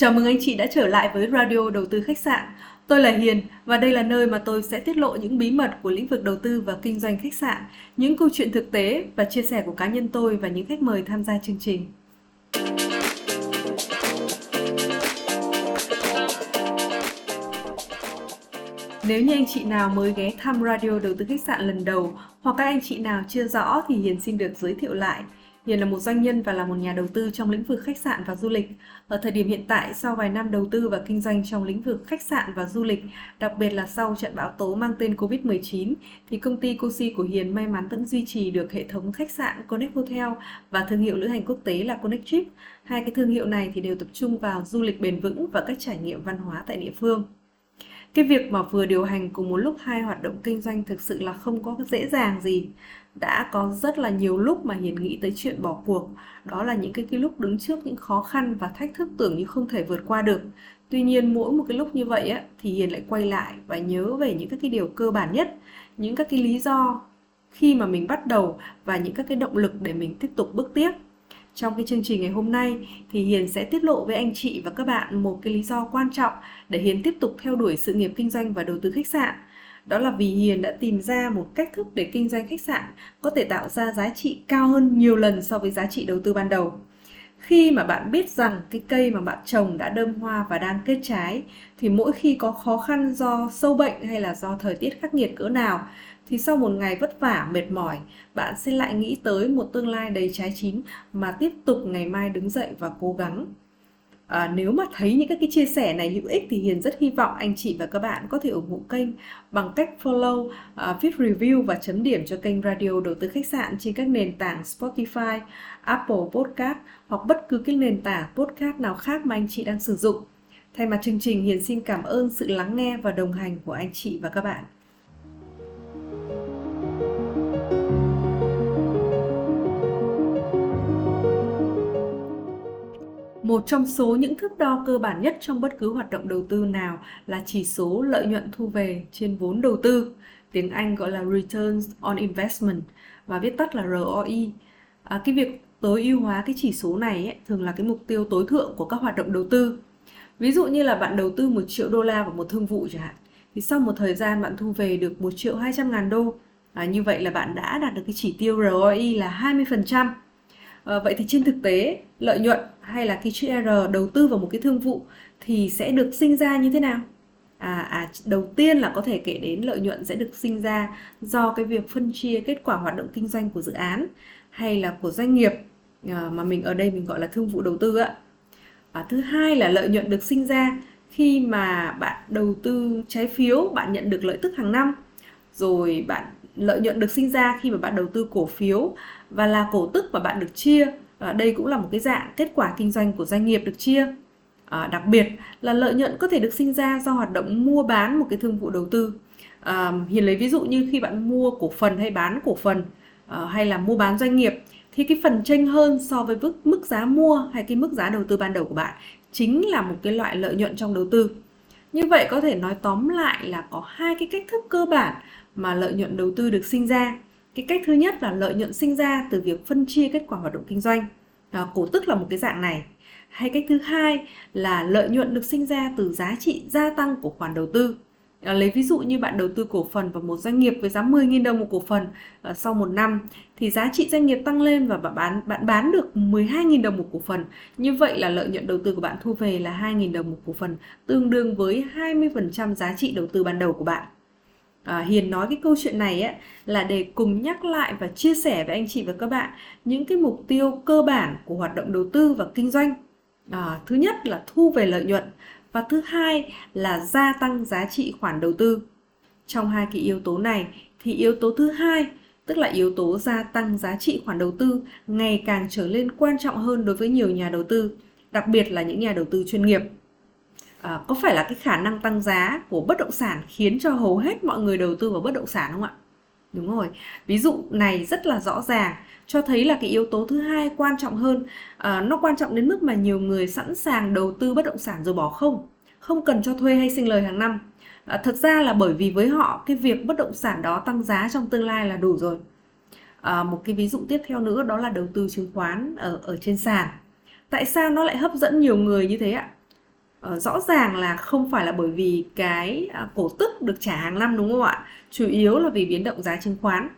Chào mừng anh chị đã trở lại với Radio Đầu tư khách sạn. Tôi là Hiền và đây là nơi mà tôi sẽ tiết lộ những bí mật của lĩnh vực đầu tư và kinh doanh khách sạn, những câu chuyện thực tế và chia sẻ của cá nhân tôi và những khách mời tham gia chương trình. Nếu như anh chị nào mới ghé thăm Radio Đầu tư khách sạn lần đầu hoặc các anh chị nào chưa rõ thì Hiền xin được giới thiệu lại. Hiền là một doanh nhân và là một nhà đầu tư trong lĩnh vực khách sạn và du lịch. Ở thời điểm hiện tại, sau vài năm đầu tư và kinh doanh trong lĩnh vực khách sạn và du lịch, đặc biệt là sau trận bão tố mang tên Covid-19, thì công ty Cosi của Hiền may mắn vẫn duy trì được hệ thống khách sạn Connect Hotel và thương hiệu lữ hành quốc tế là Connect Trip. Hai cái thương hiệu này thì đều tập trung vào du lịch bền vững và các trải nghiệm văn hóa tại địa phương cái việc mà vừa điều hành cùng một lúc hai hoạt động kinh doanh thực sự là không có dễ dàng gì đã có rất là nhiều lúc mà hiền nghĩ tới chuyện bỏ cuộc. Đó là những cái, cái lúc đứng trước những khó khăn và thách thức tưởng như không thể vượt qua được. Tuy nhiên mỗi một cái lúc như vậy á, thì hiền lại quay lại và nhớ về những các cái điều cơ bản nhất những các cái lý do khi mà mình bắt đầu và những các cái động lực để mình tiếp tục bước tiếp. Trong cái chương trình ngày hôm nay thì Hiền sẽ tiết lộ với anh chị và các bạn một cái lý do quan trọng để Hiền tiếp tục theo đuổi sự nghiệp kinh doanh và đầu tư khách sạn. Đó là vì Hiền đã tìm ra một cách thức để kinh doanh khách sạn có thể tạo ra giá trị cao hơn nhiều lần so với giá trị đầu tư ban đầu. Khi mà bạn biết rằng cái cây mà bạn trồng đã đơm hoa và đang kết trái, thì mỗi khi có khó khăn do sâu bệnh hay là do thời tiết khắc nghiệt cỡ nào, thì sau một ngày vất vả, mệt mỏi, bạn sẽ lại nghĩ tới một tương lai đầy trái chín mà tiếp tục ngày mai đứng dậy và cố gắng À, nếu mà thấy những các cái chia sẻ này hữu ích thì Hiền rất hy vọng anh chị và các bạn có thể ủng hộ kênh bằng cách follow, à, viết review và chấm điểm cho kênh Radio Đầu tư khách sạn trên các nền tảng Spotify, Apple Podcast hoặc bất cứ cái nền tảng podcast nào khác mà anh chị đang sử dụng. Thay mặt chương trình, Hiền xin cảm ơn sự lắng nghe và đồng hành của anh chị và các bạn. Một trong số những thước đo cơ bản nhất trong bất cứ hoạt động đầu tư nào là chỉ số lợi nhuận thu về trên vốn đầu tư, tiếng Anh gọi là Returns on Investment và viết tắt là ROI. À, cái việc tối ưu hóa cái chỉ số này ấy, thường là cái mục tiêu tối thượng của các hoạt động đầu tư. Ví dụ như là bạn đầu tư 1 triệu đô la vào một thương vụ chẳng hạn, thì sau một thời gian bạn thu về được 1 triệu 200 ngàn đô. À, như vậy là bạn đã đạt được cái chỉ tiêu ROI là 20%. À, vậy thì trên thực tế lợi nhuận hay là cái chữ R đầu tư vào một cái thương vụ thì sẽ được sinh ra như thế nào? À, à đầu tiên là có thể kể đến lợi nhuận sẽ được sinh ra do cái việc phân chia kết quả hoạt động kinh doanh của dự án hay là của doanh nghiệp à, mà mình ở đây mình gọi là thương vụ đầu tư ạ. À, thứ hai là lợi nhuận được sinh ra khi mà bạn đầu tư trái phiếu bạn nhận được lợi tức hàng năm rồi bạn lợi nhuận được sinh ra khi mà bạn đầu tư cổ phiếu và là cổ tức mà bạn được chia. À, đây cũng là một cái dạng kết quả kinh doanh của doanh nghiệp được chia. À, đặc biệt là lợi nhuận có thể được sinh ra do hoạt động mua bán một cái thương vụ đầu tư. À, hiền lấy ví dụ như khi bạn mua cổ phần hay bán cổ phần à, hay là mua bán doanh nghiệp thì cái phần tranh hơn so với mức mức giá mua hay cái mức giá đầu tư ban đầu của bạn chính là một cái loại lợi nhuận trong đầu tư. Như vậy có thể nói tóm lại là có hai cái cách thức cơ bản mà lợi nhuận đầu tư được sinh ra cái cách thứ nhất là lợi nhuận sinh ra từ việc phân chia kết quả hoạt động kinh doanh. Đó, cổ tức là một cái dạng này. Hay cách thứ hai là lợi nhuận được sinh ra từ giá trị gia tăng của khoản đầu tư. À, lấy ví dụ như bạn đầu tư cổ phần vào một doanh nghiệp với giá 10.000 đồng một cổ phần à, sau một năm thì giá trị doanh nghiệp tăng lên và bạn bán bạn bán được 12.000 đồng một cổ phần. Như vậy là lợi nhuận đầu tư của bạn thu về là 2.000 đồng một cổ phần tương đương với 20% giá trị đầu tư ban đầu của bạn à, Hiền nói cái câu chuyện này á, là để cùng nhắc lại và chia sẻ với anh chị và các bạn những cái mục tiêu cơ bản của hoạt động đầu tư và kinh doanh. À, thứ nhất là thu về lợi nhuận và thứ hai là gia tăng giá trị khoản đầu tư. Trong hai cái yếu tố này thì yếu tố thứ hai tức là yếu tố gia tăng giá trị khoản đầu tư ngày càng trở nên quan trọng hơn đối với nhiều nhà đầu tư, đặc biệt là những nhà đầu tư chuyên nghiệp à, có phải là cái khả năng tăng giá của bất động sản khiến cho hầu hết mọi người đầu tư vào bất động sản không ạ? Đúng rồi, ví dụ này rất là rõ ràng cho thấy là cái yếu tố thứ hai quan trọng hơn. À, nó quan trọng đến mức mà nhiều người sẵn sàng đầu tư bất động sản rồi bỏ không không cần cho thuê hay sinh lời hàng năm. À, thật ra là bởi vì với họ cái việc bất động sản đó tăng giá trong tương lai là đủ rồi. À, một cái ví dụ tiếp theo nữa đó là đầu tư chứng khoán ở ở trên sàn. Tại sao nó lại hấp dẫn nhiều người như thế ạ? Ờ, rõ ràng là không phải là bởi vì cái à, cổ tức được trả hàng năm đúng không ạ? Chủ yếu là vì biến động giá chứng khoán.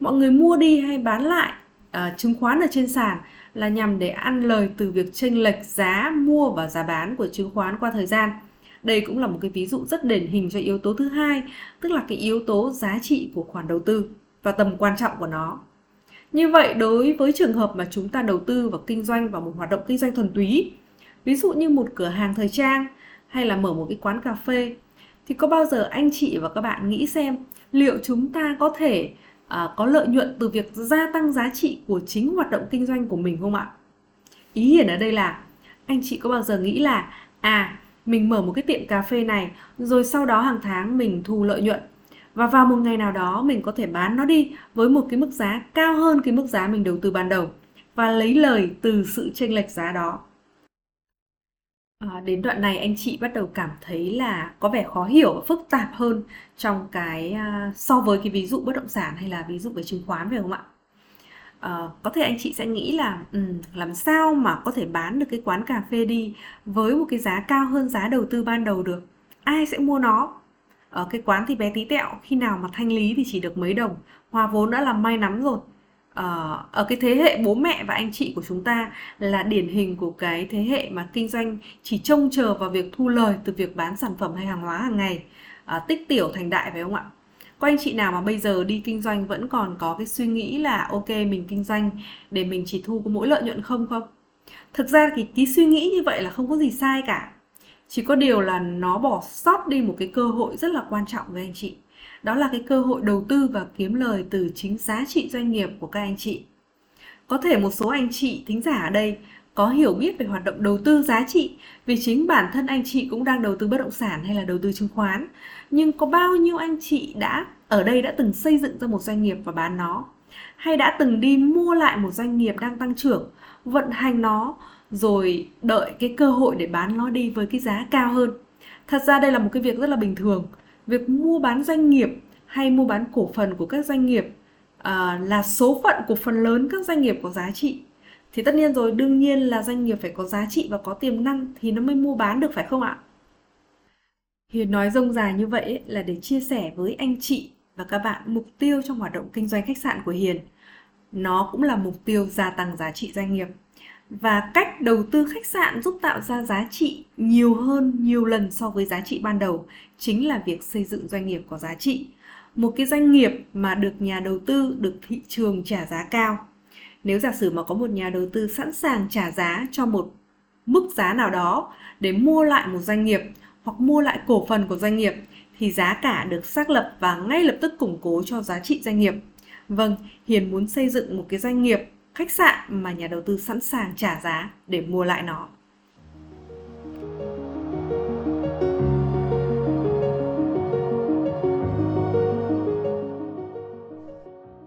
Mọi người mua đi hay bán lại uh, chứng khoán ở trên sàn là nhằm để ăn lời từ việc chênh lệch giá mua và giá bán của chứng khoán qua thời gian. Đây cũng là một cái ví dụ rất điển hình cho yếu tố thứ hai tức là cái yếu tố giá trị của khoản đầu tư và tầm quan trọng của nó. Như vậy đối với trường hợp mà chúng ta đầu tư và kinh doanh vào một hoạt động kinh doanh thuần túy, ví dụ như một cửa hàng thời trang hay là mở một cái quán cà phê, thì có bao giờ anh chị và các bạn nghĩ xem liệu chúng ta có thể à, có lợi nhuận từ việc gia tăng giá trị của chính hoạt động kinh doanh của mình không ạ? Ý hiển ở đây là anh chị có bao giờ nghĩ là à mình mở một cái tiệm cà phê này rồi sau đó hàng tháng mình thu lợi nhuận và vào một ngày nào đó mình có thể bán nó đi với một cái mức giá cao hơn cái mức giá mình đầu tư ban đầu và lấy lời từ sự chênh lệch giá đó. À, đến đoạn này anh chị bắt đầu cảm thấy là có vẻ khó hiểu và phức tạp hơn trong cái à, so với cái ví dụ bất động sản hay là ví dụ về chứng khoán phải không ạ? À, có thể anh chị sẽ nghĩ là ừ, làm sao mà có thể bán được cái quán cà phê đi với một cái giá cao hơn giá đầu tư ban đầu được? Ai sẽ mua nó? ở cái quán thì bé tí tẹo khi nào mà thanh lý thì chỉ được mấy đồng hòa vốn đã làm may lắm rồi Ờ, ở cái thế hệ bố mẹ và anh chị của chúng ta là điển hình của cái thế hệ mà kinh doanh chỉ trông chờ vào việc thu lời từ việc bán sản phẩm hay hàng hóa hàng ngày. À, tích tiểu thành đại phải không ạ? Có anh chị nào mà bây giờ đi kinh doanh vẫn còn có cái suy nghĩ là ok mình kinh doanh để mình chỉ thu có mỗi lợi nhuận không không? Thực ra thì cái suy nghĩ như vậy là không có gì sai cả. Chỉ có điều là nó bỏ sót đi một cái cơ hội rất là quan trọng với anh chị đó là cái cơ hội đầu tư và kiếm lời từ chính giá trị doanh nghiệp của các anh chị có thể một số anh chị thính giả ở đây có hiểu biết về hoạt động đầu tư giá trị, vì chính bản thân anh chị cũng đang đầu tư bất động sản hay là đầu tư chứng khoán nhưng có bao nhiêu anh chị đã, ở đây đã từng xây dựng ra một doanh nghiệp và bán nó hay đã từng đi mua lại một doanh nghiệp đang tăng trưởng, vận hành nó, rồi đợi cái cơ hội để bán nó đi với cái giá cao hơn. Thật ra đây là một cái việc rất là bình thường. Việc mua bán doanh nghiệp hay mua bán cổ phần của các doanh nghiệp à, là số phận của phần lớn các doanh nghiệp có giá trị. Thì tất nhiên rồi, đương nhiên là doanh nghiệp phải có giá trị và có tiềm năng thì nó mới mua bán được phải không ạ? Hiền nói rông dài như vậy là để chia sẻ với anh chị và các bạn mục tiêu trong hoạt động kinh doanh khách sạn của Hiền. Nó cũng là mục tiêu gia tăng giá trị doanh nghiệp và cách đầu tư khách sạn giúp tạo ra giá trị nhiều hơn nhiều lần so với giá trị ban đầu chính là việc xây dựng doanh nghiệp có giá trị một cái doanh nghiệp mà được nhà đầu tư được thị trường trả giá cao nếu giả sử mà có một nhà đầu tư sẵn sàng trả giá cho một mức giá nào đó để mua lại một doanh nghiệp hoặc mua lại cổ phần của doanh nghiệp thì giá cả được xác lập và ngay lập tức củng cố cho giá trị doanh nghiệp. Vâng, Hiền muốn xây dựng một cái doanh nghiệp khách sạn mà nhà đầu tư sẵn sàng trả giá để mua lại nó.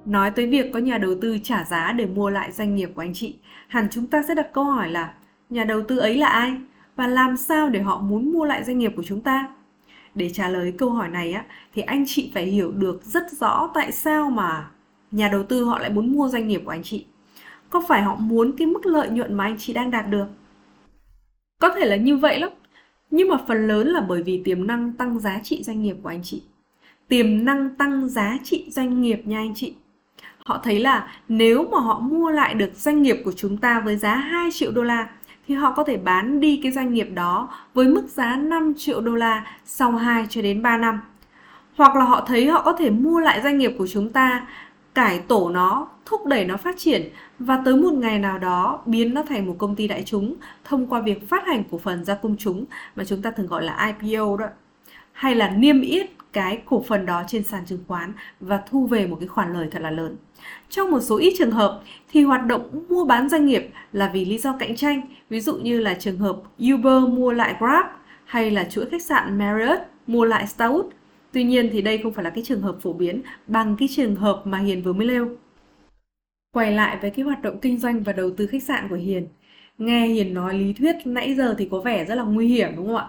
Nói tới việc có nhà đầu tư trả giá để mua lại doanh nghiệp của anh chị, hẳn chúng ta sẽ đặt câu hỏi là nhà đầu tư ấy là ai và làm sao để họ muốn mua lại doanh nghiệp của chúng ta? Để trả lời câu hỏi này á thì anh chị phải hiểu được rất rõ tại sao mà nhà đầu tư họ lại muốn mua doanh nghiệp của anh chị có phải họ muốn cái mức lợi nhuận mà anh chị đang đạt được? Có thể là như vậy lắm. Nhưng mà phần lớn là bởi vì tiềm năng tăng giá trị doanh nghiệp của anh chị. Tiềm năng tăng giá trị doanh nghiệp nha anh chị. Họ thấy là nếu mà họ mua lại được doanh nghiệp của chúng ta với giá 2 triệu đô la thì họ có thể bán đi cái doanh nghiệp đó với mức giá 5 triệu đô la sau 2 cho đến 3 năm. Hoặc là họ thấy họ có thể mua lại doanh nghiệp của chúng ta cải tổ nó, thúc đẩy nó phát triển và tới một ngày nào đó biến nó thành một công ty đại chúng thông qua việc phát hành cổ phần ra công chúng mà chúng ta thường gọi là IPO đó. Hay là niêm yết cái cổ phần đó trên sàn chứng khoán và thu về một cái khoản lời thật là lớn. Trong một số ít trường hợp thì hoạt động mua bán doanh nghiệp là vì lý do cạnh tranh, ví dụ như là trường hợp Uber mua lại Grab hay là chuỗi khách sạn Marriott mua lại Starwood Tuy nhiên thì đây không phải là cái trường hợp phổ biến bằng cái trường hợp mà Hiền vừa mới nêu. Quay lại với cái hoạt động kinh doanh và đầu tư khách sạn của Hiền. Nghe Hiền nói lý thuyết nãy giờ thì có vẻ rất là nguy hiểm, đúng không ạ?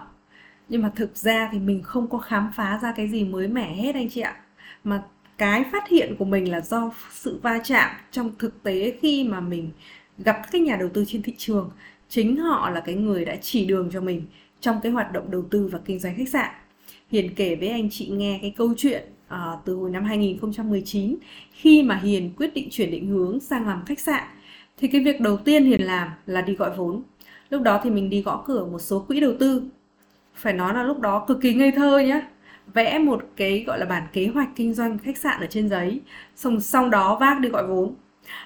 Nhưng mà thực ra thì mình không có khám phá ra cái gì mới mẻ hết anh chị ạ. Mà cái phát hiện của mình là do sự va chạm trong thực tế khi mà mình gặp các nhà đầu tư trên thị trường chính họ là cái người đã chỉ đường cho mình trong cái hoạt động đầu tư và kinh doanh khách sạn. Hiền kể với anh chị nghe cái câu chuyện à, từ hồi năm 2019 khi mà Hiền quyết định chuyển định hướng sang làm khách sạn. Thì cái việc đầu tiên Hiền làm là đi gọi vốn. Lúc đó thì mình đi gõ cửa một số quỹ đầu tư. Phải nói là lúc đó cực kỳ ngây thơ nhá vẽ một cái gọi là bản kế hoạch kinh doanh khách sạn ở trên giấy xong sau đó vác đi gọi vốn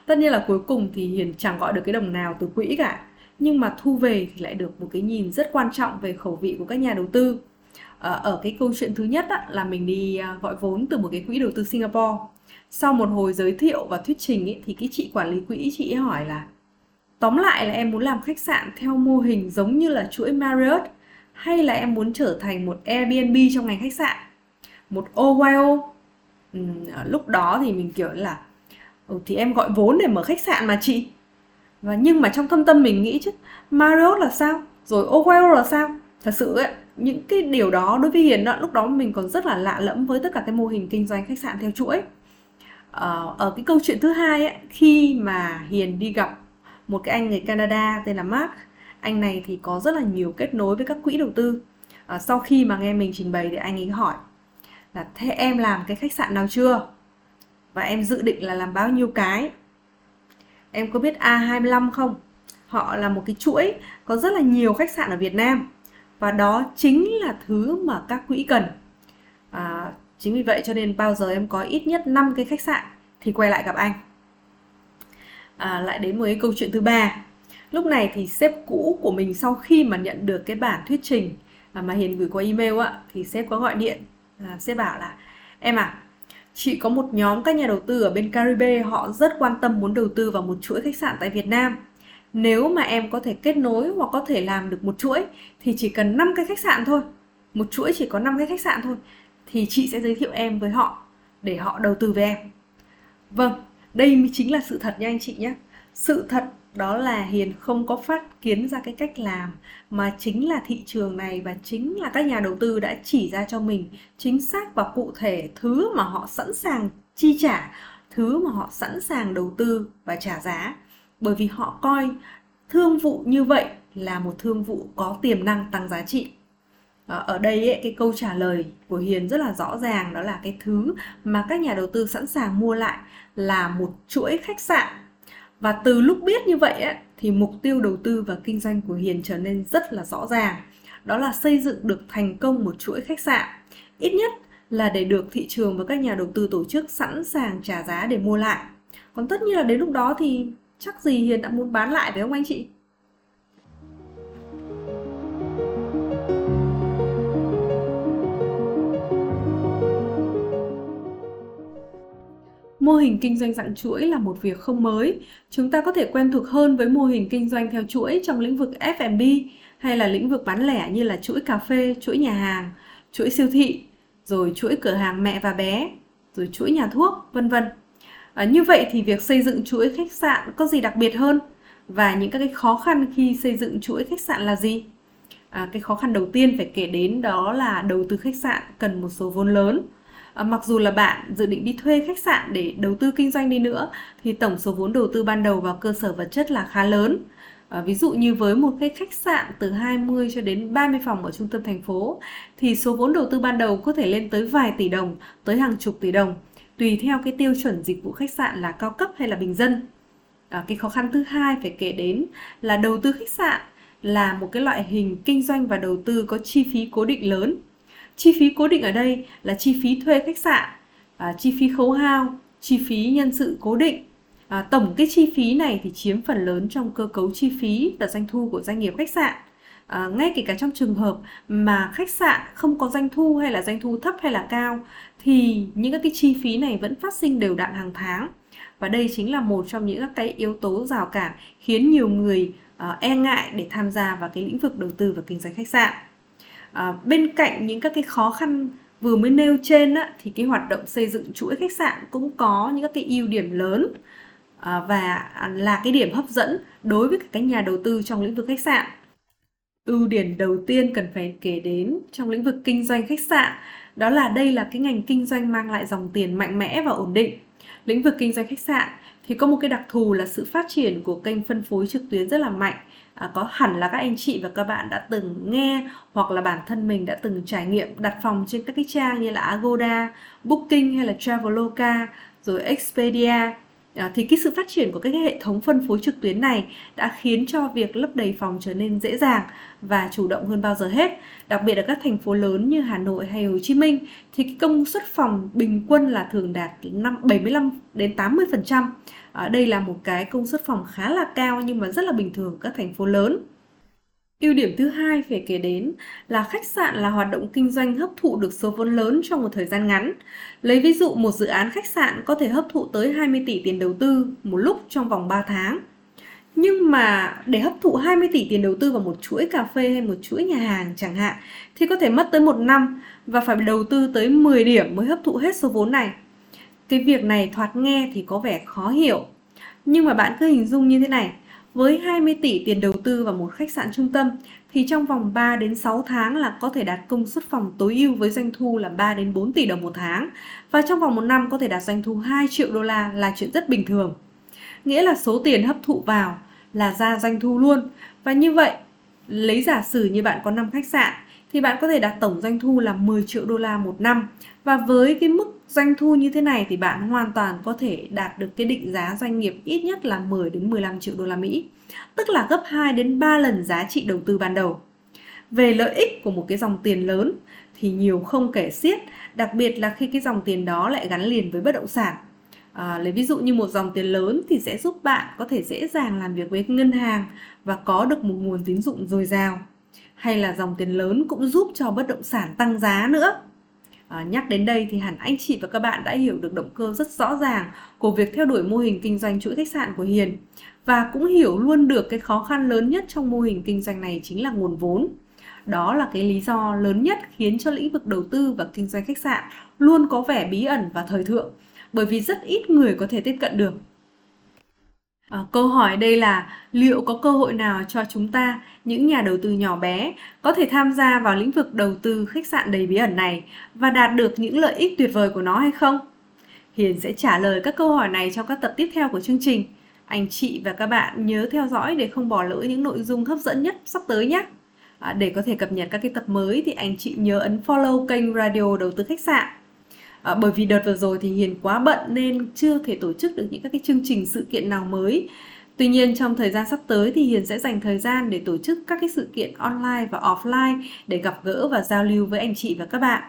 tất nhiên là cuối cùng thì hiền chẳng gọi được cái đồng nào từ quỹ cả nhưng mà thu về thì lại được một cái nhìn rất quan trọng về khẩu vị của các nhà đầu tư Ờ, ở cái câu chuyện thứ nhất á, là mình đi à, gọi vốn từ một cái quỹ đầu tư Singapore. Sau một hồi giới thiệu và thuyết trình ý, thì cái chị quản lý quỹ chị ấy hỏi là tóm lại là em muốn làm khách sạn theo mô hình giống như là chuỗi Marriott hay là em muốn trở thành một Airbnb trong ngành khách sạn? Một oh, OYO ừ, à, lúc đó thì mình kiểu là ừ, thì em gọi vốn để mở khách sạn mà chị. Và nhưng mà trong thâm tâm mình nghĩ chứ Marriott là sao? Rồi oh, OYO là sao? Thật sự ấy những cái điều đó đối với Hiền đó, lúc đó mình còn rất là lạ lẫm với tất cả cái mô hình kinh doanh khách sạn theo chuỗi. Ờ, ở cái câu chuyện thứ hai ấy, khi mà Hiền đi gặp một cái anh người Canada tên là Mark anh này thì có rất là nhiều kết nối với các quỹ đầu tư. À, sau khi mà nghe mình trình bày thì anh ấy hỏi là thế em làm cái khách sạn nào chưa? Và em dự định là làm bao nhiêu cái? Em có biết A25 không? Họ là một cái chuỗi có rất là nhiều khách sạn ở Việt Nam và đó chính là thứ mà các quỹ cần. À, chính vì vậy cho nên bao giờ em có ít nhất 5 cái khách sạn thì quay lại gặp anh. À, lại đến với câu chuyện thứ ba. Lúc này thì sếp cũ của mình sau khi mà nhận được cái bản thuyết trình à, mà hiền gửi qua email ạ thì sếp có gọi điện. À, sếp bảo là em à chị có một nhóm các nhà đầu tư ở bên Caribe họ rất quan tâm muốn đầu tư vào một chuỗi khách sạn tại Việt Nam nếu mà em có thể kết nối hoặc có thể làm được một chuỗi, thì chỉ cần 5 cái khách sạn thôi. Một chuỗi chỉ có 5 cái khách sạn thôi, thì chị sẽ giới thiệu em với họ, để họ đầu tư với em. Vâng đây mới chính là sự thật nha anh chị nhé. Sự thật đó là hiền không có phát kiến ra cái cách làm, mà chính là thị trường này và chính là các nhà đầu tư đã chỉ ra cho mình chính xác và cụ thể thứ mà họ sẵn sàng chi trả, thứ mà họ sẵn sàng đầu tư và trả giá bởi vì họ coi thương vụ như vậy là một thương vụ có tiềm năng tăng giá trị ờ, ở đây ấy, cái câu trả lời của Hiền rất là rõ ràng đó là cái thứ mà các nhà đầu tư sẵn sàng mua lại là một chuỗi khách sạn và từ lúc biết như vậy ấy, thì mục tiêu đầu tư và kinh doanh của Hiền trở nên rất là rõ ràng. Đó là xây dựng được thành công một chuỗi khách sạn. Ít nhất là để được thị trường và các nhà đầu tư tổ chức sẵn sàng trả giá để mua lại. Còn tất nhiên là đến lúc đó thì chắc gì Hiền đã muốn bán lại phải không anh chị? Mô hình kinh doanh dạng chuỗi là một việc không mới. Chúng ta có thể quen thuộc hơn với mô hình kinh doanh theo chuỗi trong lĩnh vực F&B hay là lĩnh vực bán lẻ như là chuỗi cà phê, chuỗi nhà hàng, chuỗi siêu thị, rồi chuỗi cửa hàng mẹ và bé, rồi chuỗi nhà thuốc, vân vân. À, như vậy thì việc xây dựng chuỗi khách sạn có gì đặc biệt hơn? Và những các cái khó khăn khi xây dựng chuỗi khách sạn là gì? À, cái khó khăn đầu tiên phải kể đến đó là đầu tư khách sạn cần một số vốn lớn À, mặc dù là bạn dự định đi thuê khách sạn để đầu tư kinh doanh đi nữa thì tổng số vốn đầu tư ban đầu vào cơ sở vật chất là khá lớn. À, ví dụ như với một cái khách sạn từ 20 cho đến 30 phòng ở trung tâm thành phố thì số vốn đầu tư ban đầu có thể lên tới vài tỷ đồng, tới hàng chục tỷ đồng, tùy theo cái tiêu chuẩn dịch vụ khách sạn là cao cấp hay là bình dân. À, cái khó khăn thứ hai phải kể đến là đầu tư khách sạn là một cái loại hình kinh doanh và đầu tư có chi phí cố định lớn Chi phí cố định ở đây là chi phí thuê khách sạn, à, chi phí khấu hao, chi phí nhân sự cố định. À, tổng cái chi phí này thì chiếm phần lớn trong cơ cấu chi phí và doanh thu của doanh nghiệp khách sạn. À, ngay kể cả trong trường hợp mà khách sạn không có doanh thu hay là doanh thu thấp hay là cao thì những cái chi phí này vẫn phát sinh đều đặn hàng tháng. Và đây chính là một trong những cái yếu tố rào cản khiến nhiều người uh, e ngại để tham gia vào cái lĩnh vực đầu tư và kinh doanh khách sạn. À, bên cạnh những các cái khó khăn vừa mới nêu trên á, thì cái hoạt động xây dựng chuỗi khách sạn cũng có những các cái ưu điểm lớn và à, là cái điểm hấp dẫn đối với các nhà đầu tư trong lĩnh vực khách sạn ưu điểm đầu tiên cần phải kể đến trong lĩnh vực kinh doanh khách sạn đó là đây là cái ngành kinh doanh mang lại dòng tiền mạnh mẽ và ổn định. Lĩnh vực kinh doanh khách sạn thì có một cái đặc thù là sự phát triển của kênh phân phối trực tuyến rất là mạnh. À, có hẳn là các anh chị và các bạn đã từng nghe hoặc là bản thân mình đã từng trải nghiệm đặt phòng trên các cái trang như là Agoda, Booking hay là Traveloka rồi Expedia. À, thì cái sự phát triển của các cái hệ thống phân phối trực tuyến này đã khiến cho việc lấp đầy phòng trở nên dễ dàng và chủ động hơn bao giờ hết. Đặc biệt ở các thành phố lớn như Hà Nội hay Hồ Chí Minh thì cái công suất phòng bình quân là thường đạt 5 75 đến 80%. À, đây là một cái công suất phòng khá là cao nhưng mà rất là bình thường ở các thành phố lớn. Ưu điểm thứ hai phải kể đến là khách sạn là hoạt động kinh doanh hấp thụ được số vốn lớn trong một thời gian ngắn. Lấy ví dụ một dự án khách sạn có thể hấp thụ tới 20 tỷ tiền đầu tư một lúc trong vòng 3 tháng. Nhưng mà để hấp thụ 20 tỷ tiền đầu tư vào một chuỗi cà phê hay một chuỗi nhà hàng chẳng hạn thì có thể mất tới một năm và phải đầu tư tới 10 điểm mới hấp thụ hết số vốn này. Cái việc này thoạt nghe thì có vẻ khó hiểu. Nhưng mà bạn cứ hình dung như thế này, với 20 tỷ tiền đầu tư vào một khách sạn trung tâm thì trong vòng 3 đến 6 tháng là có thể đạt công suất phòng tối ưu với doanh thu là 3 đến 4 tỷ đồng một tháng và trong vòng một năm có thể đạt doanh thu 2 triệu đô la là chuyện rất bình thường. Nghĩa là số tiền hấp thụ vào là ra doanh thu luôn. Và như vậy, lấy giả sử như bạn có 5 khách sạn thì bạn có thể đạt tổng doanh thu là 10 triệu đô la một năm. Và với cái mức doanh thu như thế này thì bạn hoàn toàn có thể đạt được cái định giá doanh nghiệp ít nhất là 10 đến 15 triệu đô la Mỹ, tức là gấp 2 đến 3 lần giá trị đầu tư ban đầu. Về lợi ích của một cái dòng tiền lớn thì nhiều không kể xiết, đặc biệt là khi cái dòng tiền đó lại gắn liền với bất động sản. À, lấy ví dụ như một dòng tiền lớn thì sẽ giúp bạn có thể dễ dàng làm việc với ngân hàng và có được một nguồn tín dụng dồi dào. Hay là dòng tiền lớn cũng giúp cho bất động sản tăng giá nữa. À, nhắc đến đây thì hẳn anh chị và các bạn đã hiểu được động cơ rất rõ ràng của việc theo đuổi mô hình kinh doanh chuỗi khách sạn của Hiền và cũng hiểu luôn được cái khó khăn lớn nhất trong mô hình kinh doanh này chính là nguồn vốn. Đó là cái lý do lớn nhất khiến cho lĩnh vực đầu tư và kinh doanh khách sạn luôn có vẻ bí ẩn và thời thượng bởi vì rất ít người có thể tiếp cận được. À, câu hỏi đây là liệu có cơ hội nào cho chúng ta, những nhà đầu tư nhỏ bé, có thể tham gia vào lĩnh vực đầu tư khách sạn đầy bí ẩn này và đạt được những lợi ích tuyệt vời của nó hay không? Hiền sẽ trả lời các câu hỏi này trong các tập tiếp theo của chương trình. Anh chị và các bạn nhớ theo dõi để không bỏ lỡ những nội dung hấp dẫn nhất sắp tới nhé. À, để có thể cập nhật các cái tập mới thì anh chị nhớ ấn follow kênh Radio Đầu tư khách sạn à, bởi vì đợt vừa rồi thì Hiền quá bận nên chưa thể tổ chức được những các cái chương trình sự kiện nào mới Tuy nhiên trong thời gian sắp tới thì Hiền sẽ dành thời gian để tổ chức các cái sự kiện online và offline để gặp gỡ và giao lưu với anh chị và các bạn.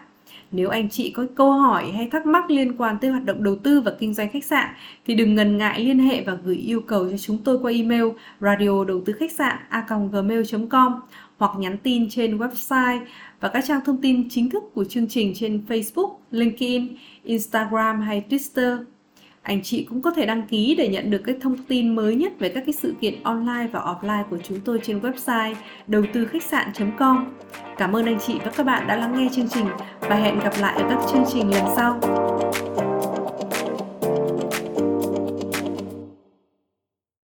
Nếu anh chị có câu hỏi hay thắc mắc liên quan tới hoạt động đầu tư và kinh doanh khách sạn thì đừng ngần ngại liên hệ và gửi yêu cầu cho chúng tôi qua email radio đầu tư khách sạn a.gmail.com hoặc nhắn tin trên website và các trang thông tin chính thức của chương trình trên Facebook, LinkedIn, Instagram hay Twitter. Anh chị cũng có thể đăng ký để nhận được các thông tin mới nhất về các cái sự kiện online và offline của chúng tôi trên website đầu tư khách sạn.com. Cảm ơn anh chị và các bạn đã lắng nghe chương trình và hẹn gặp lại ở các chương trình lần sau.